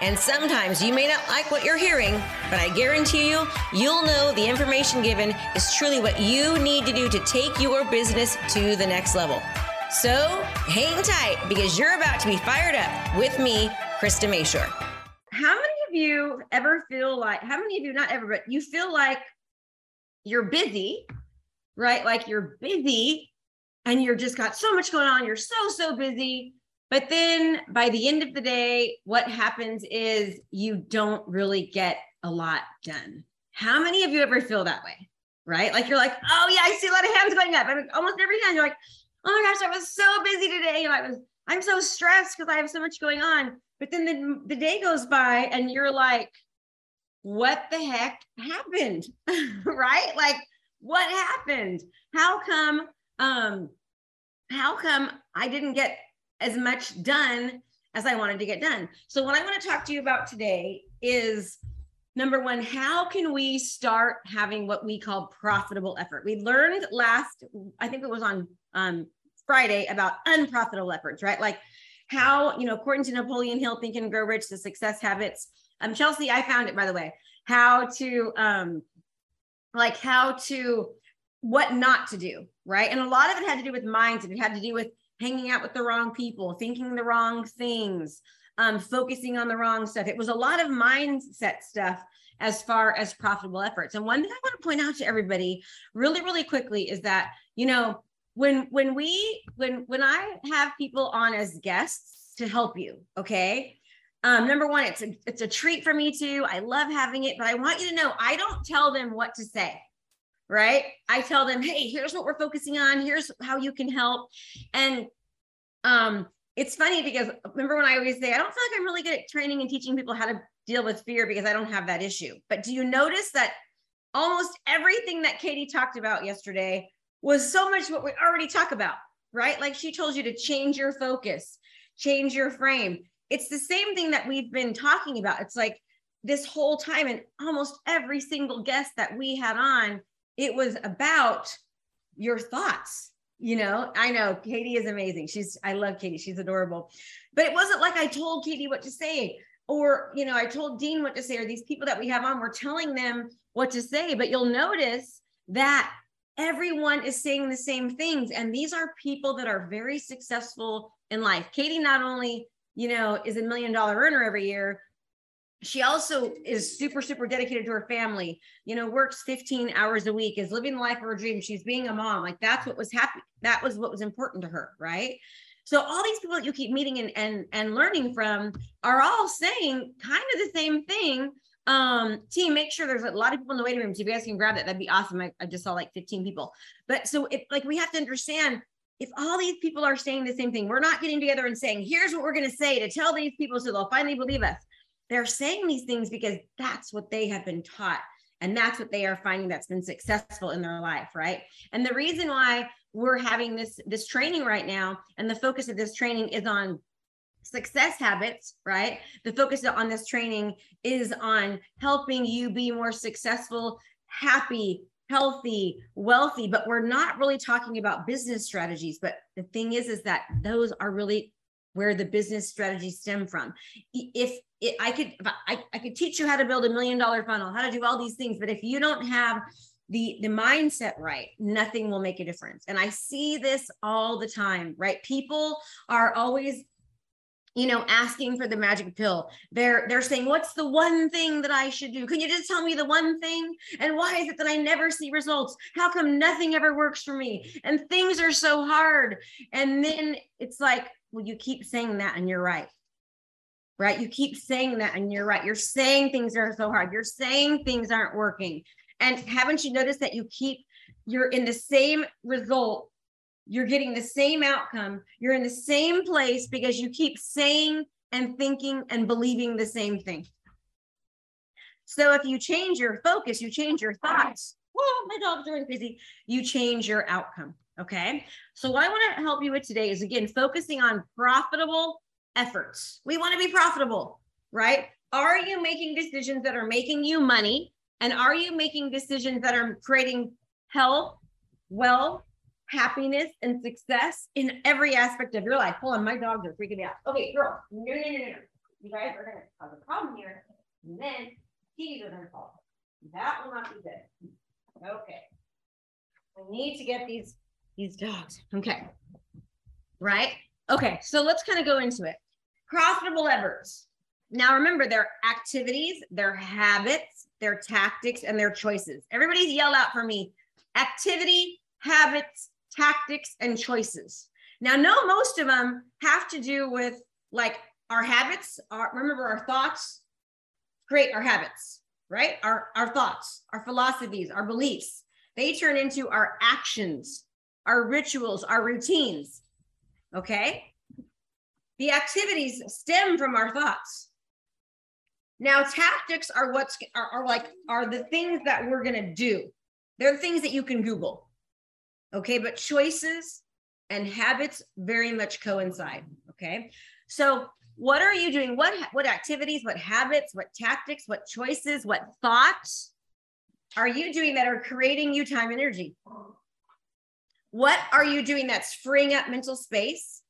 And sometimes you may not like what you're hearing, but I guarantee you, you'll know the information given is truly what you need to do to take your business to the next level. So hang tight because you're about to be fired up with me, Krista Mashore. How many of you ever feel like, how many of you, not ever, but you feel like you're busy, right? Like you're busy and you're just got so much going on. You're so, so busy but then by the end of the day, what happens is you don't really get a lot done. How many of you ever feel that way? Right? Like you're like, oh yeah, I see a lot of hands going up. I almost every hand, you're like, oh my gosh, I was so busy today. I was, I'm so stressed because I have so much going on. But then the, the day goes by and you're like, what the heck happened? right? Like, what happened? How come um how come I didn't get as much done as I wanted to get done. So, what I want to talk to you about today is number one, how can we start having what we call profitable effort? We learned last, I think it was on um, Friday, about unprofitable efforts, right? Like how, you know, according to Napoleon Hill, Think and Grow Rich, the success habits. Um, Chelsea, I found it by the way, how to, um, like how to, what not to do, right? And a lot of it had to do with mindset. It had to do with hanging out with the wrong people, thinking the wrong things, um, focusing on the wrong stuff. It was a lot of mindset stuff as far as profitable efforts. And one thing I want to point out to everybody really, really quickly is that, you know, when when we when when I have people on as guests to help you, okay. Um, number one, it's a it's a treat for me too. I love having it, but I want you to know I don't tell them what to say right? I tell them, hey, here's what we're focusing on. Here's how you can help. And um, it's funny because remember when I always say, I don't feel like I'm really good at training and teaching people how to deal with fear because I don't have that issue. But do you notice that almost everything that Katie talked about yesterday was so much what we already talk about, right? Like she told you to change your focus, change your frame. It's the same thing that we've been talking about. It's like this whole time, and almost every single guest that we had on it was about your thoughts you know i know katie is amazing. She's i love katie. She's adorable. But it wasn't like i told katie what to say or you know i told dean what to say or these people that we have on we're telling them what to say. But you'll notice that everyone is saying the same things. And these are people that are very successful in life. Katie not only you know is a million dollar earner every year she also is super super dedicated to her family you know works 15 hours a week is living the life of her dreams she's being a mom. Like that's what was happy that was what was important to her right? So all these people that you keep meeting and and, and learning from are all saying kind of the same thing. Um team make sure there's a lot of people in the waiting room. So if you guys can grab that that'd be awesome. I, I just saw like 15 people. But so if like we have to understand if all these people are saying the same thing we're not getting together and saying here's what we're going to say to tell these people so they'll finally believe us they're saying these things because that's what they have been taught and that's what they are finding that's been successful in their life right? And the reason why we're having this this training right now and the focus of this training is on success habits right? The focus on this training is on helping you be more successful happy healthy wealthy. But we're not really talking about business strategies. But the thing is is that those are really where the business strategies stem from. If it, I could, if I, I could teach you how to build a million dollar funnel, how to do all these things, but if you don't have the the mindset right nothing will make a difference. And i see this all the time right? People are always you know asking for the magic pill. They're they're saying what's the one thing that i should do? Can you just tell me the one thing? And why is it that i never see results? How come nothing ever works for me? And things are so hard. And then it's like well, you keep saying that and you're right. Right? You keep saying that and you're right. You're saying things are so hard. You're saying things aren't working. And haven't you noticed that you keep, you're in the same result, you're getting the same outcome, you're in the same place because you keep saying and thinking and believing the same thing. So if you change your focus, you change your thoughts. Whoa, my dog's doing crazy. You change your outcome. Okay. So what I want to help you with today is again focusing on profitable efforts. We want to be profitable, right? Are you making decisions that are making you money? And are you making decisions that are creating health, wealth, happiness, and success in every aspect of your life? Hold on, my dogs are freaking me out. Okay, girl, no, no, no, no. You guys are going to cause a problem here. And then keys are going to fall. That will not be good. Okay. I need to get these these dogs. Okay. Right? Okay, so let's kind of go into it. Profitable efforts. Now remember their activities, their habits, their tactics, and their choices. Everybody's yell out for me. Activity, habits, tactics, and choices. Now, no, most of them have to do with like our habits, our remember our thoughts, create our habits, right? Our our thoughts, our philosophies, our beliefs. They turn into our actions, our rituals, our routines. Okay? The activities stem from our thoughts. Now, tactics are what's are, are like are the things that we're gonna do. They're the things that you can Google. Okay, but choices and habits very much coincide. Okay. So what are you doing? What what activities, what habits, what tactics, what choices, what thoughts are you doing that are creating you time energy? What are you doing that's freeing up mental space?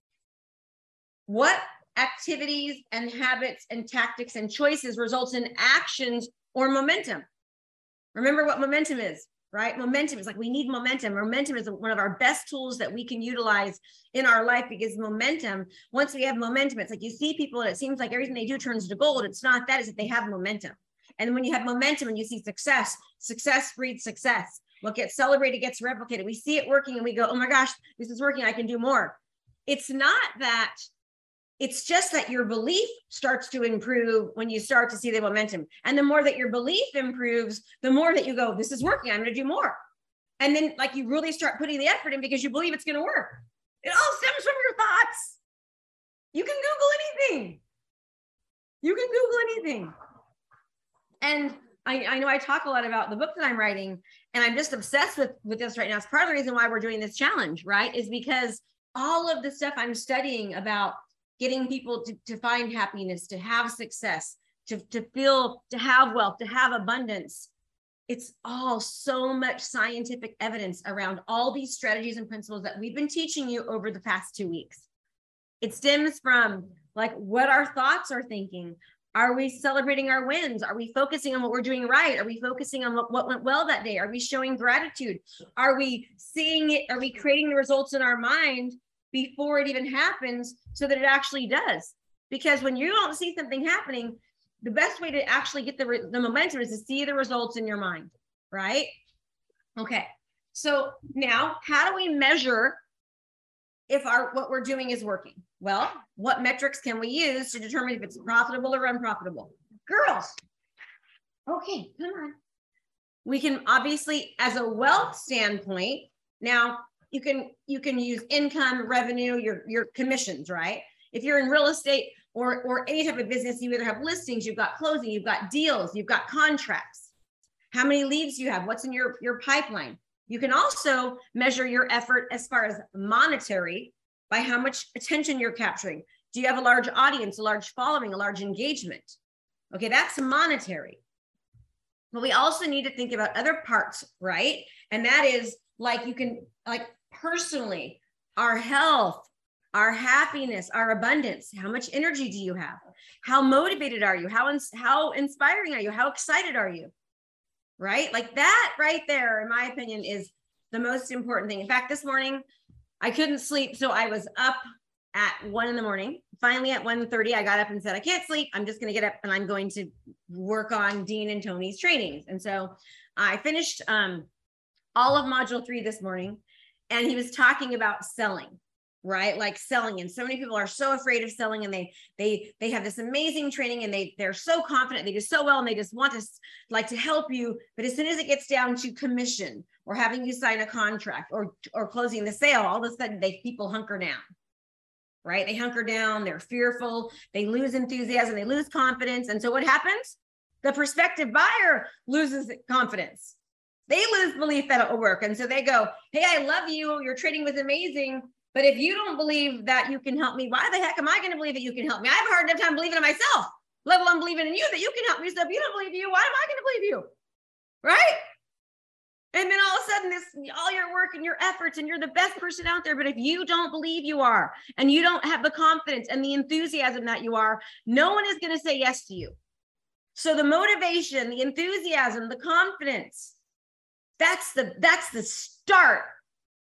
What activities and habits and tactics and choices results in actions or momentum? Remember what momentum is, right? Momentum is like we need momentum. Momentum is one of our best tools that we can utilize in our life because momentum, once we have momentum, it's like you see people and it seems like everything they do turns to gold. It's not that, is that they have momentum. And when you have momentum and you see success, success breeds success. What gets celebrated gets replicated. We see it working and we go, oh my gosh, this is working. I can do more. It's not that, it's just that your belief starts to improve when you start to see the momentum. And the more that your belief improves, the more that you go, this is working. I'm going to do more. And then, like, you really start putting the effort in because you believe it's going to work. It all stems from your thoughts. You can Google anything. You can Google anything. And I, I, know I talk a lot about the book that I'm writing, and I'm just obsessed with with this right now. It's part of the reason why we're doing this challenge, right? Is because all of the stuff I'm studying about getting people to, to find happiness, to have success, to, to feel, to have wealth, to have abundance. It's all so much scientific evidence around all these strategies and principles that we've been teaching you over the past two weeks. It stems from like what our thoughts are thinking, are we celebrating our wins? Are we focusing on what we're doing right? Are we focusing on what, went well that day? Are we showing gratitude? Are we seeing it? Are we creating the results in our mind before it even happens so that it actually does? Because when you don't see something happening, the best way to actually get the, the momentum is to see the results in your mind, right? Okay. So now, how do we measure if our what we're doing is working? Well, what metrics can we use to determine if it's profitable or unprofitable? Girls. Okay, come on. We can obviously, as a wealth standpoint, now you can you can use income, revenue, your your commissions, right? If you're in real estate or or any type of business, you either have listings, you've got closing, you've got deals, you've got contracts. How many leads you have? What's in your your pipeline? You can also measure your effort as far as monetary by how much attention you're capturing. Do you have a large audience, a large following, a large engagement? Okay, that's monetary. But we also need to think about other parts, right? And that is like you can, like personally, our health, our happiness, our abundance. How much energy do you have? How motivated are you? How, ins- how inspiring are you? How excited are you? Right? Like that right there, in my opinion, is the most important thing. In fact, this morning I couldn't sleep. So I was up at one in the morning. Finally at 1.30, I got up and said, I can't sleep. I'm just going to get up and I'm going to work on Dean and Tony's trainings. And so I finished um, all of module three this morning. And he was talking about selling right like selling and so many people are so afraid of selling and they they they have this amazing training and they they're so confident they do so well and they just want to like to help you but as soon as it gets down to commission or having you sign a contract or or closing the sale all of a sudden they people hunker down right they hunker down they're fearful they lose enthusiasm they lose confidence and so what happens The prospective buyer loses confidence. They lose belief that it will work. And so they go, Hey, I love you. Your trading was amazing. But if you don't believe that you can help me, why the heck am I going to believe that you can help me? I have a hard enough time believing in myself, let alone believing in you that you can help me. So if you don't believe you, why am I going to believe you? Right? And then all of a sudden, this all your work and your efforts, and you're the best person out there. But if you don't believe you are, and you don't have the confidence and the enthusiasm that you are, no one is going to say yes to you. So the motivation, the enthusiasm, the confidence, that's the that's the start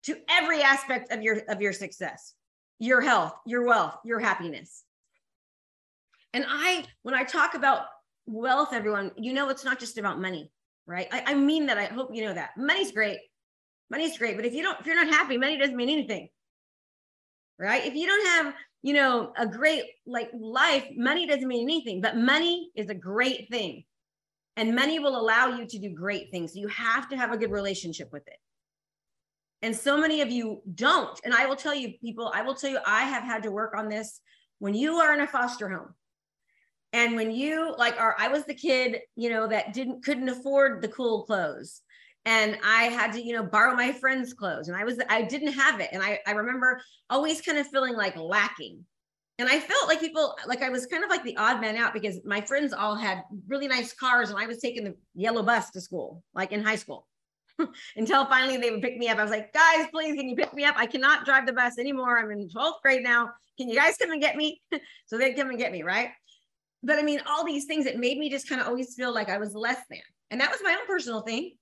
to every aspect of your of your success, your health, your wealth, your happiness. And I, when I talk about wealth, everyone, you know, it's not just about money right? I, I mean that. I hope you know that. Money's great. Money's great. But if you don't, if you're not happy, money doesn't mean anything. Right? If you don't have, you know, a great like life, money doesn't mean anything. But money is a great thing. And money will allow you to do great things. You have to have a good relationship with it. And so many of you don't. And I will tell you, people, I will tell you, I have had to work on this. When you are in a foster home, and when you like are, I was the kid, you know, that didn't couldn't afford the cool clothes. And I had to, you know, borrow my friend's clothes. And I was, I didn't have it. And I, I remember always kind of feeling like lacking. And I felt like people, like I was kind of like the odd man out because my friends all had really nice cars and I was taking the yellow bus to school, like in high school. Until finally they would pick me up. I was like, guys, please, can you pick me up? I cannot drive the bus anymore. I'm in 12th grade now. Can you guys come and get me? so they'd come and get me, right? but I mean, all these things that made me just kind of always feel like I was less than. And that was my own personal thing.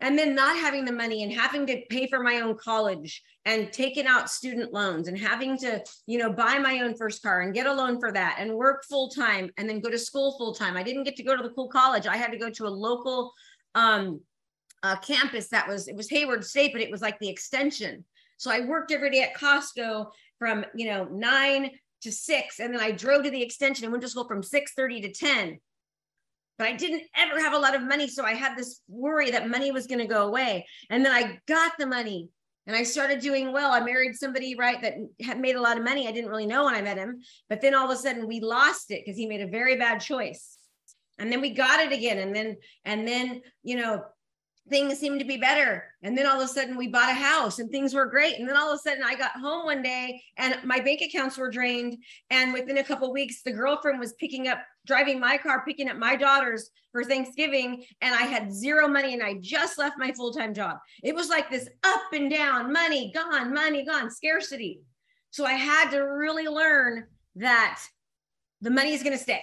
And then not having the money and having to pay for my own college and taking out student loans and having to, you know, buy my own first car and get a loan for that and work full time and then go to school full time. I didn't get to go to the cool college. I had to go to a local um, uh, campus that was, it was Hayward State, but it was like the extension. So I worked every day at Costco from, you know, nine to six. And then I drove to the extension and went to school from 6:30 to 10. But I didn't ever have a lot of money. So I had this worry that money was going to go away. And then I got the money and I started doing well. I married somebody, right, that had made a lot of money. I didn't really know when I met him. But then all of a sudden we lost it because he made a very bad choice. And then we got it again. And then, and then, you know, things seemed to be better. And then all of a sudden we bought a house and things were great. And then all of a sudden I got home one day and my bank accounts were drained. And within a couple weeks, the girlfriend was picking up, driving my car, picking up my daughters for Thanksgiving. And I had zero money and I just left my full-time job. It was like this up and down, money gone, money gone, scarcity. So I had to really learn that the money is going to stay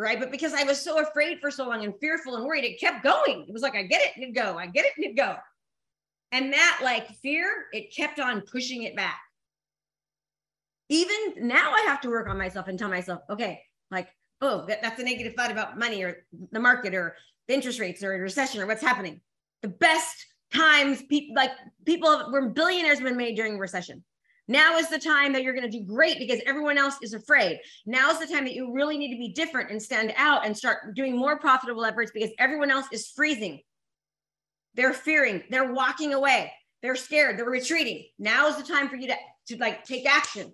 right? But because I was so afraid for so long and fearful and worried, it kept going. It was like, I get it and it go, I get it and it go. And that like fear, it kept on pushing it back. Even now, I have to work on myself and tell myself, okay, like, oh, that, that's a negative thought about money or the market or the interest rates or recession or what's happening. The best times people like people were billionaires have been made during recession. Now is the time that you're going to do great because everyone else is afraid. Now is the time that you really need to be different and stand out and start doing more profitable efforts because everyone else is freezing. They're fearing, they're walking away, they're scared, they're retreating. Now is the time for you to, to like take action.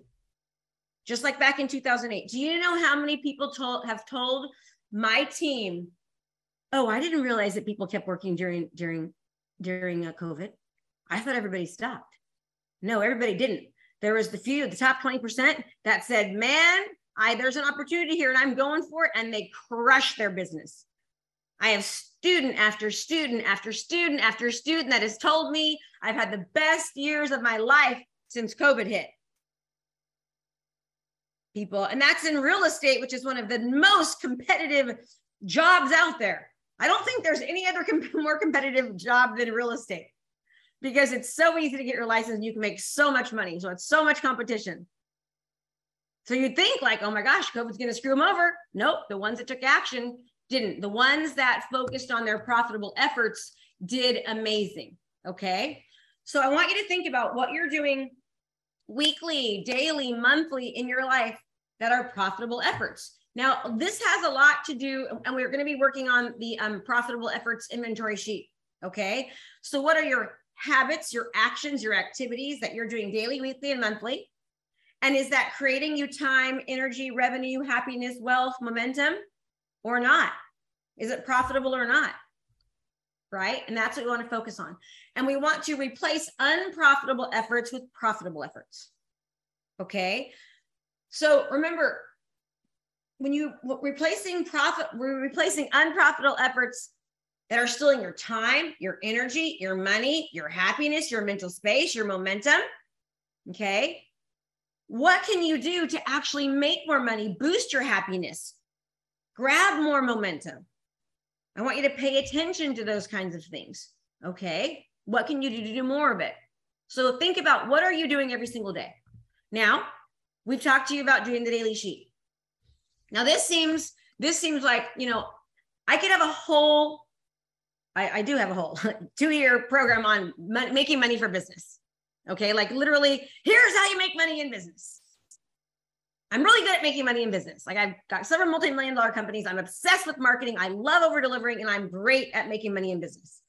Just like back in 2008. Do you know how many people told have told my team, "Oh, I didn't realize that people kept working during during during uh, COVID. I thought everybody stopped." No, everybody didn't. There was the few, the top 20% that said, man, I there's an opportunity here and I'm going for it. And they crush their business. I have student after student after student after student that has told me I've had the best years of my life since COVID hit. People, and that's in real estate, which is one of the most competitive jobs out there. I don't think there's any other comp- more competitive job than real estate because it's so easy to get your license and you can make so much money. So it's so much competition. So you'd think like, oh my gosh, COVID's going to screw them over. Nope. The ones that took action didn't. The ones that focused on their profitable efforts did amazing. Okay. So I want you to think about what you're doing weekly, daily, monthly in your life that are profitable efforts. Now, this has a lot to do, and we're going to be working on the um, profitable efforts inventory sheet. Okay. So, what are your habits, your actions, your activities that you're doing daily, weekly, and monthly? And is that creating you time, energy, revenue, happiness, wealth, momentum? or not? Is it profitable or not? Right. And that's what we want to focus on. And we want to replace unprofitable efforts with profitable efforts. Okay. So remember, when you replacing profit, we're replacing unprofitable efforts that are stealing your time, your energy, your money, your happiness, your mental space, your momentum. Okay. What can you do to actually make more money, boost your happiness, grab more momentum? I want you to pay attention to those kinds of things. Okay. What can you do to do more of it? So think about what are you doing every single day? Now, we've talked to you about doing the daily sheet. Now, this seems this seems like, you know, I could have a whole I, I do have a whole two year program on making money for business. Okay. Like literally, here's how you make money in business. I'm really good at making money in business. Like I've got several multi-million dollar companies. I'm obsessed with marketing. I love over delivering and I'm great at making money in business.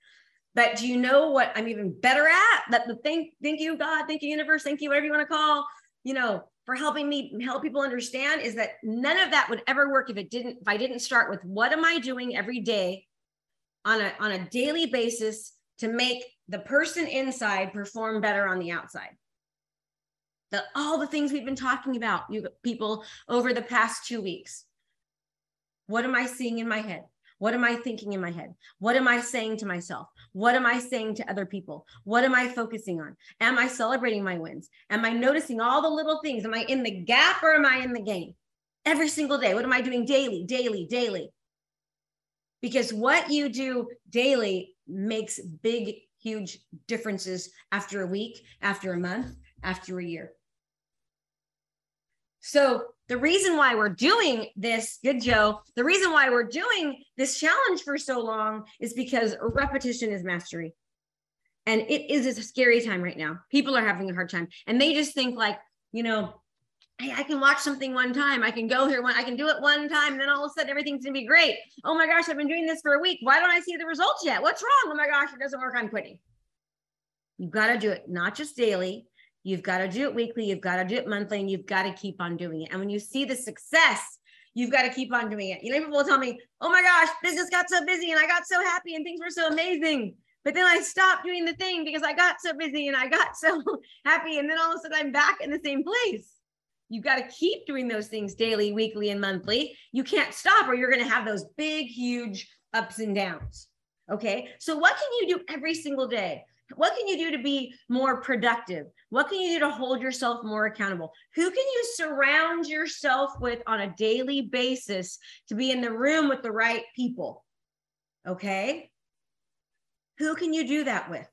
But do you know what I'm even better at? That the thank, thank you, God, thank you, universe, thank you, whatever you want to call, you know, for helping me help people understand is that none of that would ever work if it didn't, if I didn't start with what am I doing every day on a on a daily basis to make the person inside perform better on the outside. The all the things we've been talking about you people over the past two weeks. What am i seeing in my head? What am i thinking in my head? What am i saying to myself? What am i saying to other people? What am i focusing on? Am i celebrating my wins? Am i noticing all the little things? Am i in the gap or am i in the game? Every single day what am i doing daily daily daily because what you do daily makes big, huge differences after a week, after a month, after a year. So, the reason why we're doing this, good Joe, the reason why we're doing this challenge for so long is because repetition is mastery. And it is a scary time right now. People are having a hard time and they just think, like, you know, hey, I can watch something one time. I can go here one, I can do it one time. And then all of a sudden everything's gonna be great. Oh my gosh, I've been doing this for a week. Why don't I see the results yet? What's wrong? Oh my gosh, it doesn't work. I'm quitting. You've got to do it not just daily. You've got to do it weekly. You've got to do it monthly, and you've got to keep on doing it. And when you see the success, you've got to keep on doing it. You know, people will tell me, "Oh my gosh, business got so busy, and I got so happy, and things were so amazing." But then I stopped doing the thing because I got so busy and I got so happy, and then all of a sudden I'm back in the same place. You got to keep doing those things daily, weekly, and monthly. You can't stop or you're going to have those big, huge ups and downs. Okay. So, what can you do every single day? What can you do to be more productive? What can you do to hold yourself more accountable? Who can you surround yourself with on a daily basis to be in the room with the right people? Okay. Who can you do that with?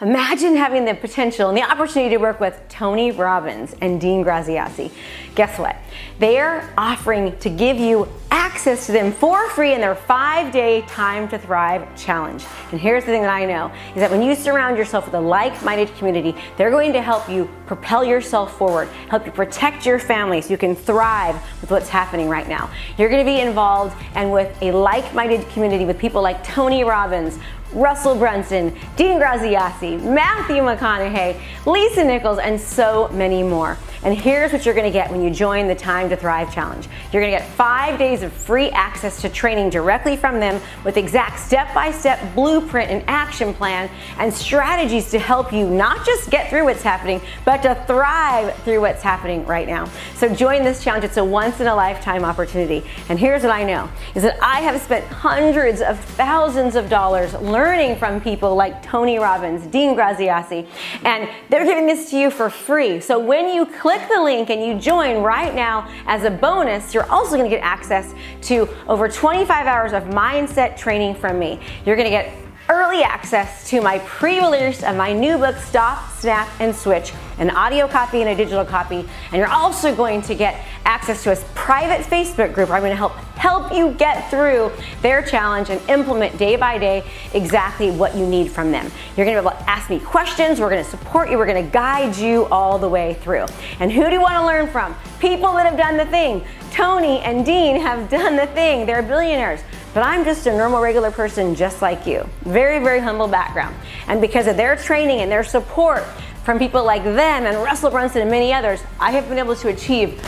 Imagine having the potential and the opportunity to work with Tony Robbins and Dean Graziosi. Guess what? They're offering to give you access to them for free in their five day Time to Thrive challenge. And here's the thing that I know is that when you surround yourself with a like minded community, they're going to help you propel yourself forward, help you protect your family so you can thrive with what's happening right now. You're going to be involved and with a like minded community with people like Tony Robbins, Russell Brunson, Dean Graziosi, Matthew McConaughey, Lisa Nichols, and so many more. And here's what you're gonna get when you join the Time to Thrive Challenge. You're gonna get five days of free access to training directly from them with exact step by step blueprint and action plan and strategies to help you not just get through what's happening, but to thrive through what's happening right now. So join this challenge. It's a once in a lifetime opportunity. And here's what I know is that I have spent hundreds of thousands of dollars learning from people like Tony Robbins, Dean Graziosi, and they're giving this to you for free. So when you click the link and you join right now as a bonus, you're also going to get access to over 25 hours of mindset training from me. You're going to get early access to my pre-release of my new book Stop, Snap and Switch, an audio copy and a digital copy, and you're also going to get access to a private Facebook group where I'm going to help help you get through their challenge and implement day by day exactly what you need from them. You're going to be able to ask me questions, we're going to support you, we're going to guide you all the way through. And who do you want to learn from? People that have done the thing. Tony and Dean have done the thing. They're billionaires but I'm just a normal, regular person just like you. Very, very humble background. And because of their training and their support from people like them and Russell Brunson and many others, I have been able to achieve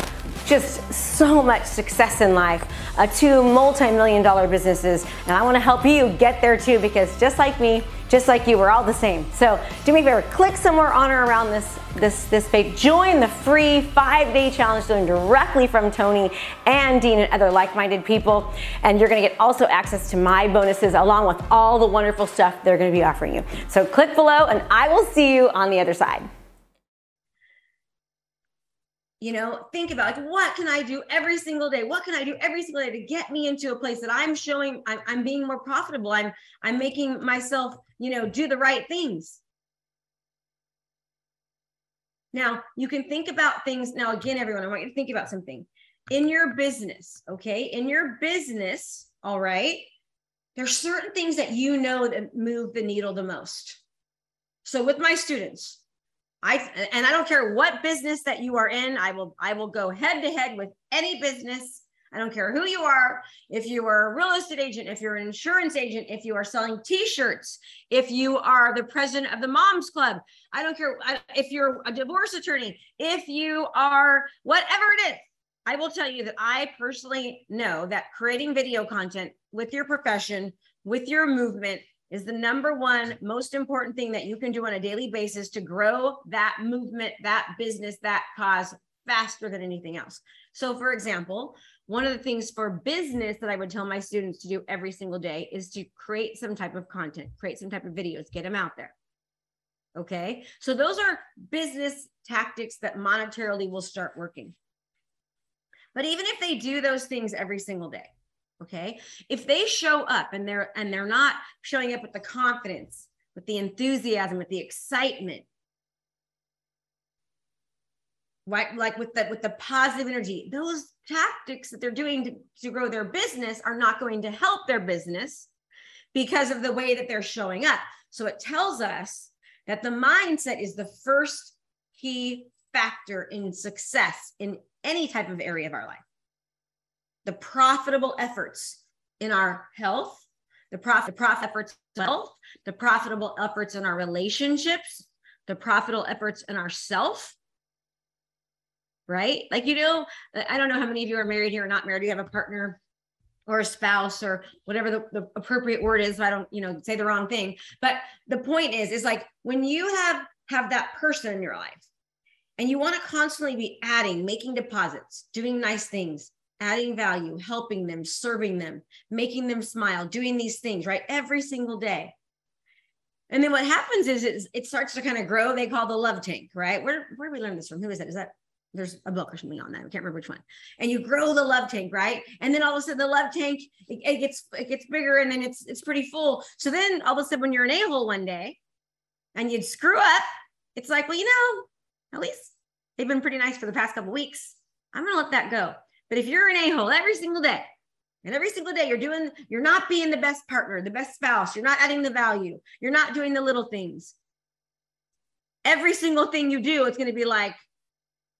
just so much success in life, uh, two multi million dollar businesses. And I want to help you get there too because just like me, just like you, we're all the same. So do me a favor, click somewhere on or around this this this page. Join the free five day challenge doing directly from Tony and Dean and other like minded people. And you're to get also access to my bonuses along with all the wonderful stuff they're to be offering you. So click below, and I will see you on the other side you know think about like what can i do every single day? What can i do every single day to get me into a place that i'm showing i'm, I'm being more profitable i'm i'm making myself you know do the right things? Now you can think about things now again everyone i want you to think about something. In your business okay in your business all right there's certain things that you know that move the needle the most. So with my students I and I don't care what business that you are in, I will I will go head to head with any business. I don't care who you are. If you are a real estate agent, if you're an insurance agent, if you are selling t-shirts, if you are the president of the Moms Club, I don't care if you're a divorce attorney, if you are whatever it is. I will tell you that I personally know that creating video content with your profession, with your movement, is the number one most important thing that you can do on a daily basis to grow that movement, that business, that cause faster than anything else. So, for example, one of the things for business that I would tell my students to do every single day is to create some type of content, create some type of videos, get them out there. Okay. So, those are business tactics that monetarily will start working. But even if they do those things every single day, okay? If they show up and they're and they're not showing up with the confidence with the enthusiasm with the excitement right like with the with the positive energy those tactics that they're doing to, to grow their business are not going to help their business because of the way that they're showing up. So it tells us that the mindset is the first key factor in success in any type of area of our life the profitable efforts in our health, the profit, profit efforts in health, the profitable efforts in our relationships, the profitable efforts in ourself. Right? Like, you know, I don't know how many of you are married here or not married. You have a partner or a spouse or whatever the, the appropriate word is. So I don't, you know, say the wrong thing. But the point is, is like when you have have that person in your life and you want to constantly be adding, making deposits, doing nice things, adding value, helping them, serving them, making them smile, doing these things, right? Every single day. And then what happens is it, it starts to kind of grow. They call the love tank, right? Where, where did we learn this from? Who is that? Is that there's a book or something on that? I can't remember which one. And you grow the love tank, right? And then all of a sudden the love tank it, it gets it gets bigger and then it's it's pretty full. So then all of a sudden when you're an a-hole one day and you'd screw up, it's like, well, you know, at least they've been pretty nice for the past couple weeks. I'm gonna let that go. But if you're an a-hole every single day, and every single day you're doing, you're not being the best partner, the best spouse, you're not adding the value, you're not doing the little things. Every single thing you do, it's going to be like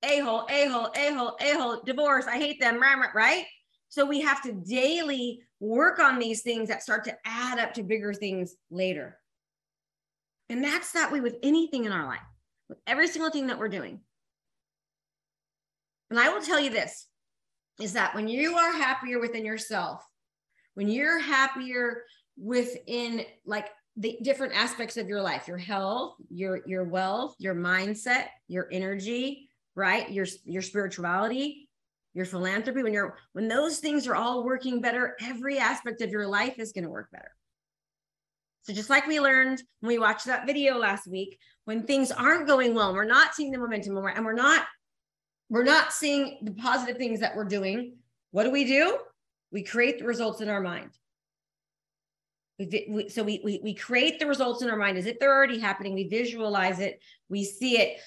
a-hole, a-hole, a-hole, a-hole, divorce, I hate them, right? So we have to daily work on these things that start to add up to bigger things later. And that's that way with anything in our life, with every single thing that we're doing. And I will tell you this is that when you are happier within yourself, when you're happier within like the different aspects of your life, your health, your your wealth, your mindset, your energy, right? Your your spirituality, your philanthropy, when you're when those things are all working better, every aspect of your life is going to work better. So just like we learned when we watched that video last week, when things aren't going well, and we're not seeing the momentum and we're not we're not seeing the positive things that we're doing. What do we do? We create the results in our mind. So we, we, we create the results in our mind as if they're already happening. We visualize it, we see it,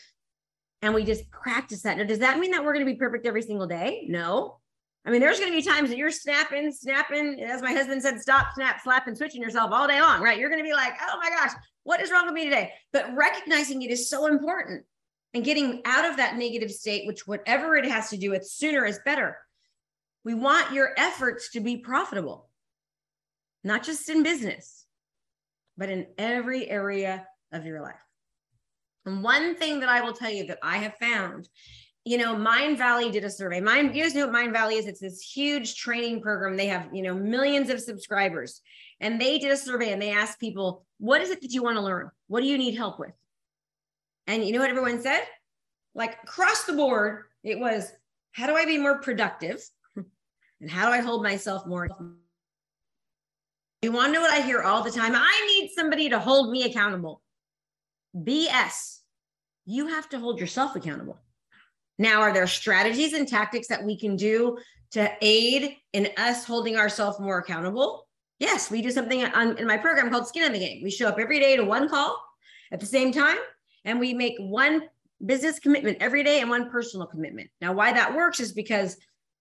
and we just practice that. Now, does that mean that we're going to be perfect every single day? No. I mean, there's going to be times that you're snapping, snapping, as my husband said, stop, snap, slap, and switching yourself all day long, right? You're going to be like, oh my gosh, what is wrong with me today? But recognizing it is so important and getting out of that negative state, which whatever it has to do with sooner is better. We want your efforts to be profitable, not just in business, but in every area of your life. And one thing that I will tell you that I have found you know, Mindvalley did a survey. Mind, you guys know what Mindvalley is? It's this huge training program. They have, you know, millions of subscribers. And they did a survey and they asked people, what is it that you want to learn? What do you need help with? And you know what everyone said? Like across the board, it was how do I be more productive? And how do I hold myself more? You want to know what I hear all the time? I need somebody to hold me accountable. BS. You have to hold yourself accountable. Now, are there strategies and tactics that we can do to aid in us holding ourselves more accountable? Yes, we do something on, in my program called Skin in the Game. We show up every day to one call at the same time, and we make one business commitment every day and one personal commitment. Now, why that works is because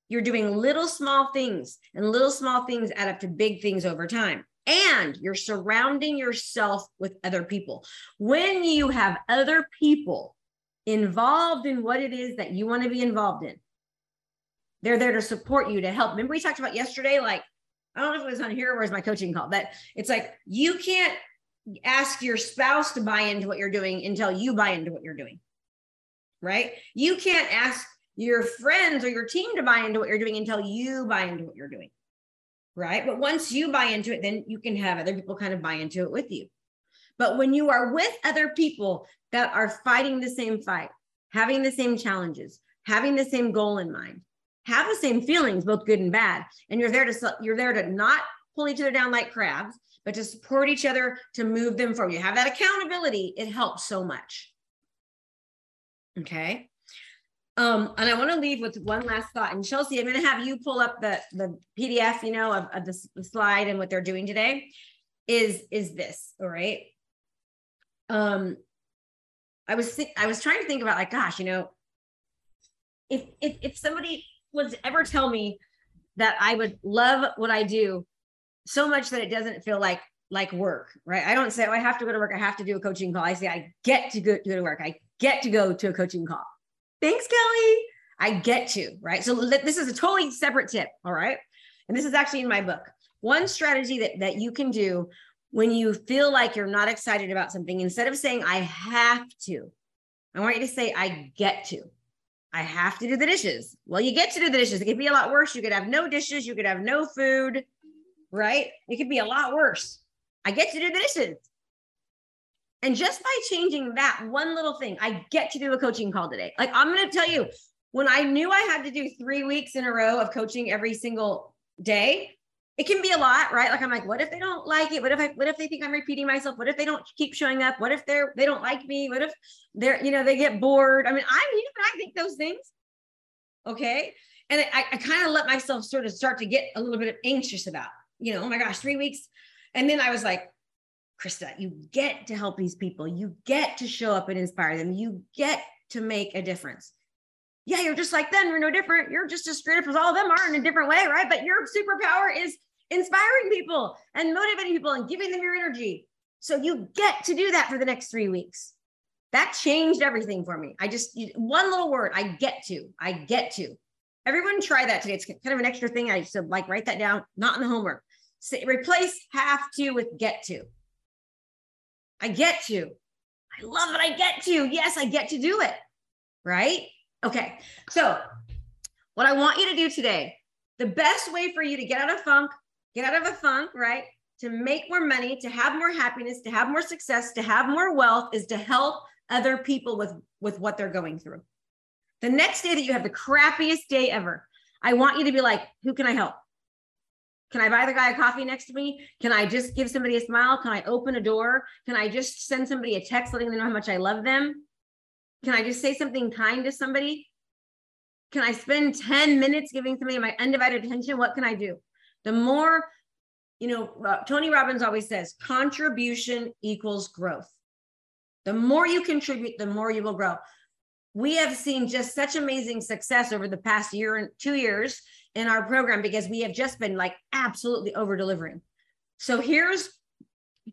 you're doing little small things, and little small things add up to big things over time. And you're surrounding yourself with other people. When you have other people involved in what it is that you want to be involved in. They're there to support you, to help. Remember, we talked about yesterday, like, I don't know if it was on here or was my coaching call, but it's like you can't ask your spouse to buy into what you're doing until you buy into what you're doing. Right? You can't ask your friends or your team to buy into what you're doing until you buy into what you're doing. Right? But once you buy into it, then you can have other people kind of buy into it with you. But when you are with other people that are fighting the same fight, having the same challenges, having the same goal in mind, have the same feelings, both good and bad, and you're there to you're there to not pull each other down like crabs, but to support each other to move them forward. You have that accountability. It helps so much. Okay. Um, and I want to leave with one last thought. And Chelsea, I'm going to have you pull up the the PDF, you know, of, of the, the slide and what they're doing today. Is is this all right? Um, I was th- I was trying to think about like, gosh, you know, if if if somebody was ever tell me that I would love what I do so much that it doesn't feel like like work, right? I don't say, oh, I have to go to work. I have to do a coaching call. I say, I get to go, go to work. I get to go to a coaching call. Thanks, Kelly. I get to, right? So this is a totally separate tip. All right. And this is actually in my book. One strategy that, that you can do when you feel like you're not excited about something, instead of saying, I have to, I want you to say, I get to. I have to do the dishes. Well, you get to do the dishes. It could be a lot worse. You could have no dishes. You could have no food, right? It could be a lot worse. I get to do the dishes. And just by changing that one little thing, I get to do a coaching call today. Like I'm going to tell you, when I knew I had to do three weeks in a row of coaching every single day, it can be a lot, right? Like I'm like, what if they don't like it? What if I what if they think I'm repeating myself? What if they don't keep showing up? What if they're they don't like me? What if they're, you know, they get bored? I mean, I'm human, I think those things. Okay. And I, I kind of let myself sort of start to get a little bit anxious about, you know, oh my gosh, three weeks. And then I was like, Krista, you get to help these people. You get to show up and inspire them. You get to make a difference. Yeah, you're just like them. You're no different. You're just as straight up as all of them are in a different way, right? But your superpower is inspiring people and motivating people and giving them your energy. So you get to do that for the next three weeks. That changed everything for me. I just, one little word, I get to, I get to. Everyone try that today. It's kind of an extra thing. I said, like write that down, not in the homework. Say, replace have to with get to. I get to. I love it. I get to. Yes, I get to do it. Right? Okay. So, what I want you to do today, the best way for you to get out of funk, get out of a funk, right? To make more money, to have more happiness, to have more success, to have more wealth is to help other people with with what they're going through. The next day that you have the crappiest day ever, I want you to be like, who can I help? Can I buy the guy a coffee next to me? Can I just give somebody a smile? Can I open a door? Can I just send somebody a text letting them know how much I love them? Can I just say something kind to somebody? Can I spend 10 minutes giving somebody my undivided attention? What can I do? The more, you know, Tony Robbins always says contribution equals growth. The more you contribute, the more you will grow. We have seen just such amazing success over the past year and two years in our program because we have just been like absolutely over delivering. So here's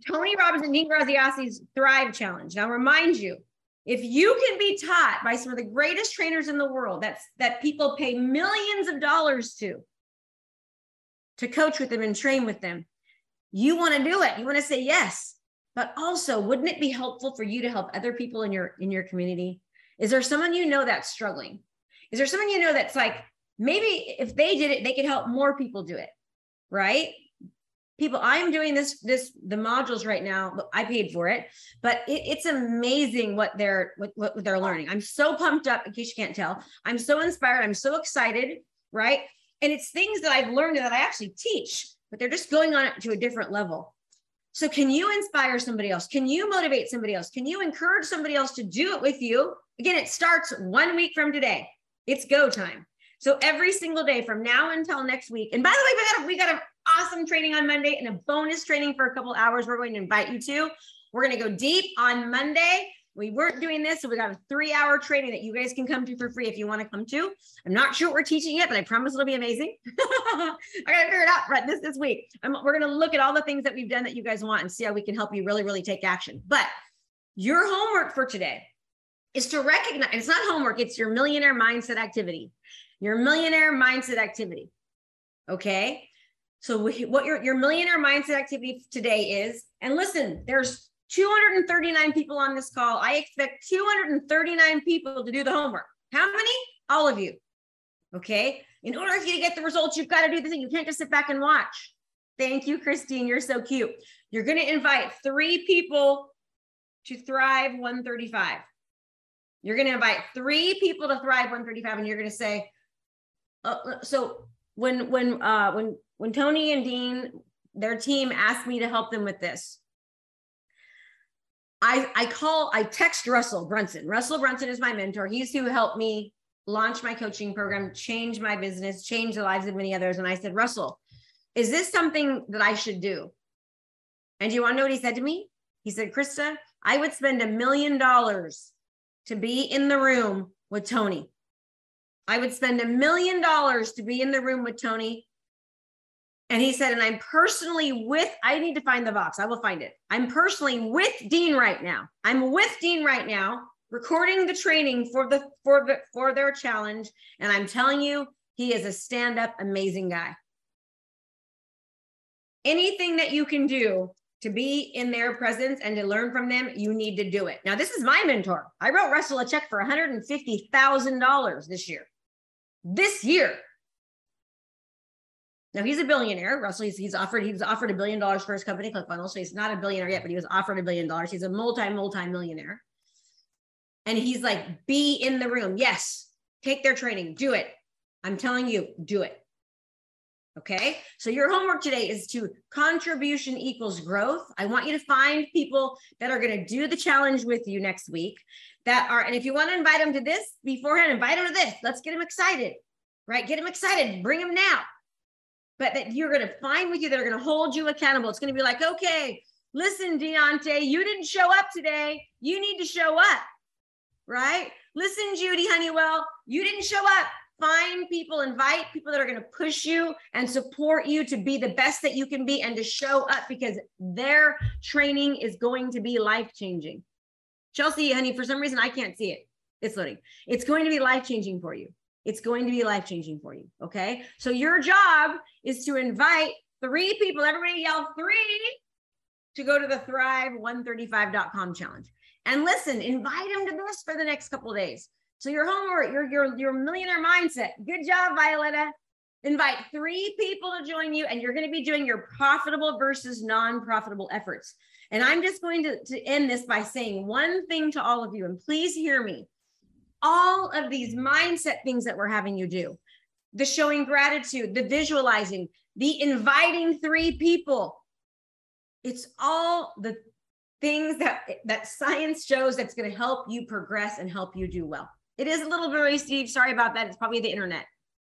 Tony Robbins and Dean Graziosi's Thrive Challenge. Now, remind you, if you can be taught by some of the greatest trainers in the world that's that people pay millions of dollars to to coach with them and train with them you want to do it you want to say yes but also wouldn't it be helpful for you to help other people in your in your community is there someone you know that's struggling Is there someone you know that's like, maybe if they did it, they could help more people do it, right? People, I'm doing this, this, the modules right now. I paid for it, but it, it's amazing what they're, what, what they're learning. I'm so pumped up, in case you can't tell. I'm so inspired. I'm so excited, right? And it's things that I've learned that I actually teach, but they're just going on to a different level. So, can you inspire somebody else? Can you motivate somebody else? Can you encourage somebody else to do it with you? Again, it starts one week from today. It's go time. So every single day from now until next week. And by the way, we got a, we got an awesome training on Monday and a bonus training for a couple hours. We're going to invite you to. We're going to go deep on Monday. We weren't doing this, so we got a three-hour training that you guys can come to for free if you want to come to. I'm not sure what we're teaching yet, but I promise it'll be amazing. I gotta figure it out right this this week. I'm, we're gonna look at all the things that we've done that you guys want and see how we can help you really, really take action. But your homework for today is to recognize it's not homework, it's your millionaire mindset activity. Your millionaire mindset activity. Okay. So what your, your millionaire mindset activity today is, and listen, there's 239 people on this call. I expect 239 people to do the homework. How many? All of you. Okay. In order for you to get the results, you've got to do the thing. You can't just sit back and watch. Thank you, Christine. You're so cute. You're going to invite three people to Thrive 135. You're going to invite three people to Thrive 135, and you're going to say, uh, uh, so when when uh, when when Tony and Dean, their team asked me to help them with this, I I call I text Russell Brunson. Russell Brunson is my mentor. He's who helped me launch my coaching program, change my business, change the lives of many others. And I said, Russell, is this something that I should do? And do you want to know what he said to me? He said, Krista, I would spend a million dollars to be in the room with Tony. I would spend a million dollars to be in the room with Tony. And he said, and I'm personally with, I need to find the box. I will find it. I'm personally with Dean right now. I'm with Dean right now, recording the training for the for the for their challenge. And I'm telling you, he is a stand-up amazing guy. Anything that you can do to be in their presence and to learn from them, you need to do it. Now, this is my mentor. I wrote Russell a check for $150,000 this year. This year. Now he's a billionaire. Russell, he's, he's offered, he was offered a billion dollars for his company, ClickFunnels. So he's not a billionaire yet, but he was offered a billion dollars. He's a multi, multi millionaire. And he's like, be in the room. Yes, take their training, do it. I'm telling you, do it. Okay. So your homework today is to contribution equals growth. I want you to find people that are going to do the challenge with you next week that are, and if you want to invite them to this beforehand, invite them to this. Let's get them excited, right? Get them excited. Bring them now. But that you're going to find with you that are going to hold you accountable. It's going to be like, okay, listen, Deontay, you didn't show up today. You need to show up, right? Listen, Judy Honeywell, you didn't show up find people, invite people that are going to push you and support you to be the best that you can be and to show up because their training is going to be life changing. Chelsea, honey, for some reason I can't see it. It's loading. It's going to be life changing for you. It's going to be life changing for you. Okay. So your job is to invite three people, everybody yell three to go to the thrive135.com challenge. And listen, invite them to this for the next couple days. So your homework, your your your millionaire mindset. Good job, Violetta. Invite three people to join you, and you're going to be doing your profitable versus non-profitable efforts. And I'm just going to, to end this by saying one thing to all of you, and please hear me. All of these mindset things that we're having you do, the showing gratitude, the visualizing, the inviting three people, it's all the things that that science shows that's going to help you progress and help you do well. It is a little blurry, Steve. Sorry about that. It's probably the internet.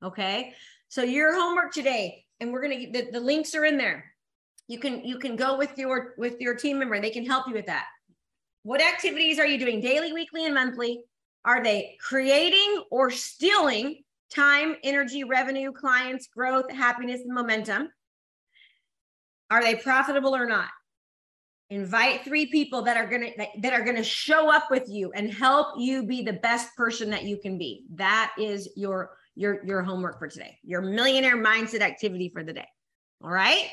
Okay. So your homework today, and we're gonna the, the links are in there. You can you can go with your with your team member. They can help you with that. What activities are you doing daily, weekly, and monthly? Are they creating or stealing time, energy, revenue, clients, growth, happiness, and momentum? Are they profitable or not? Invite three people that are to that, that, are to show up with you and help you be the best person that you can be that is your your your homework for today your millionaire mindset activity for the day all right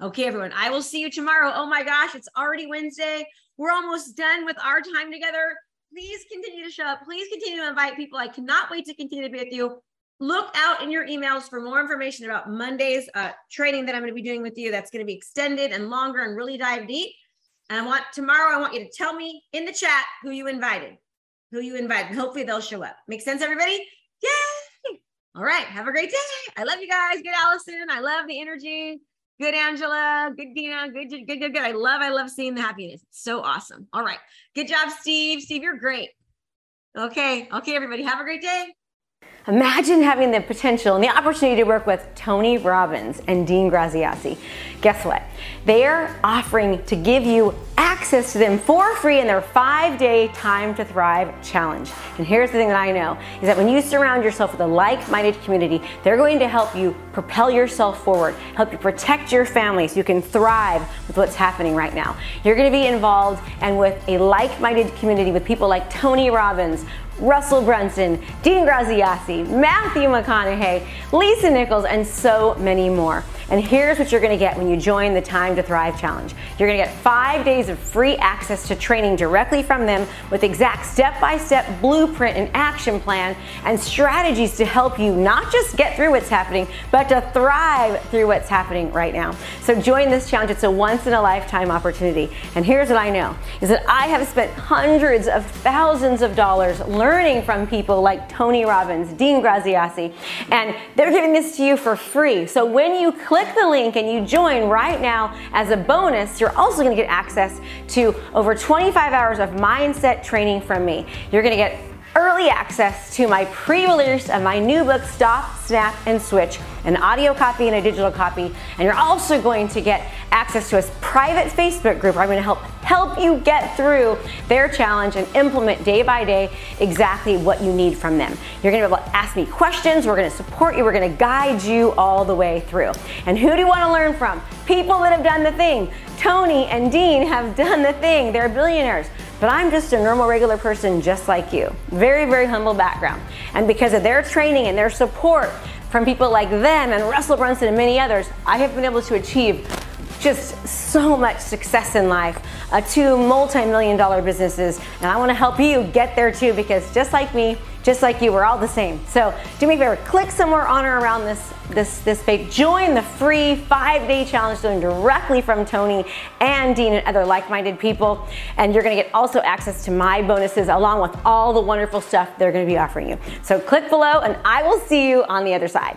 okay everyone i will see you tomorrow oh my gosh it's already wednesday we're almost done with our time together Please continue to show up. Please continue to invite people. I cannot wait to continue to be with you. Look out in your emails for more information about Monday's uh, training that I'm going to be doing with you. That's going to be extended and longer and really dive deep. And I want tomorrow, I want you to tell me in the chat who you invited, who you invited. Hopefully they'll show up. Make sense, everybody? Yay! All right. Have a great day. I love you guys. Good, Allison. I love the energy. Good, Angela. Good, Dina. Good, good, good, good. I love, I love seeing the happiness. It's so awesome. All right. Good job, Steve. Steve, you're great. Okay. Okay, everybody. Have a great day. Imagine having the potential and the opportunity to work with Tony Robbins and Dean Graziosi. Guess what? They're offering to give you access to them for free in their five day Time to Thrive challenge. And here's the thing that I know is that when you surround yourself with a like minded community, they're going to help you propel yourself forward, help you protect your family so you can thrive with what's happening right now. You're going to be involved and with a like minded community with people like Tony Robbins, Russell Brunson, Dean Graziosi, Matthew McConaughey, Lisa Nichols, and so many more. And here's what you're gonna get when you join the Time to Thrive Challenge. You're gonna get five days of free access to training directly from them with exact step by step blueprint and action plan and strategies to help you not just get through what's happening, but to thrive through what's happening right now. So join this challenge. It's a once in a lifetime opportunity. And here's what I know is that I have spent hundreds of thousands of dollars learning from people like Tony Robbins, Dean Graziosi, and they're giving this to you for free. So when you click click the link and you join right now as a bonus, you're also to get access to over 25 hours of mindset training from me. You're to get early access to my pre-release of my new book Stop, Snap and Switch, an audio copy and a digital copy, and you're also going to get access to a private Facebook group where I'm going to help help you get through their challenge and implement day by day exactly what you need from them. You're going to be able to ask me questions, we're going to support you, we're going to guide you all the way through. And who do you want to learn from? People that have done the thing. Tony and Dean have done the thing. They're billionaires. But I'm just a normal, regular person just like you. Very, very humble background. And because of their training and their support from people like them and Russell Brunson and many others, I have been able to achieve just so much success in life, uh, two multi-million dollar businesses, and I want to help you get there too because just like me, just like you, we're all the same. So do me a favor, click somewhere on or around this this this page. Join the free five-day challenge doing directly from Tony and Dean and other like-minded people, and you're to get also access to my bonuses along with all the wonderful stuff they're to be offering you. So click below, and I will see you on the other side.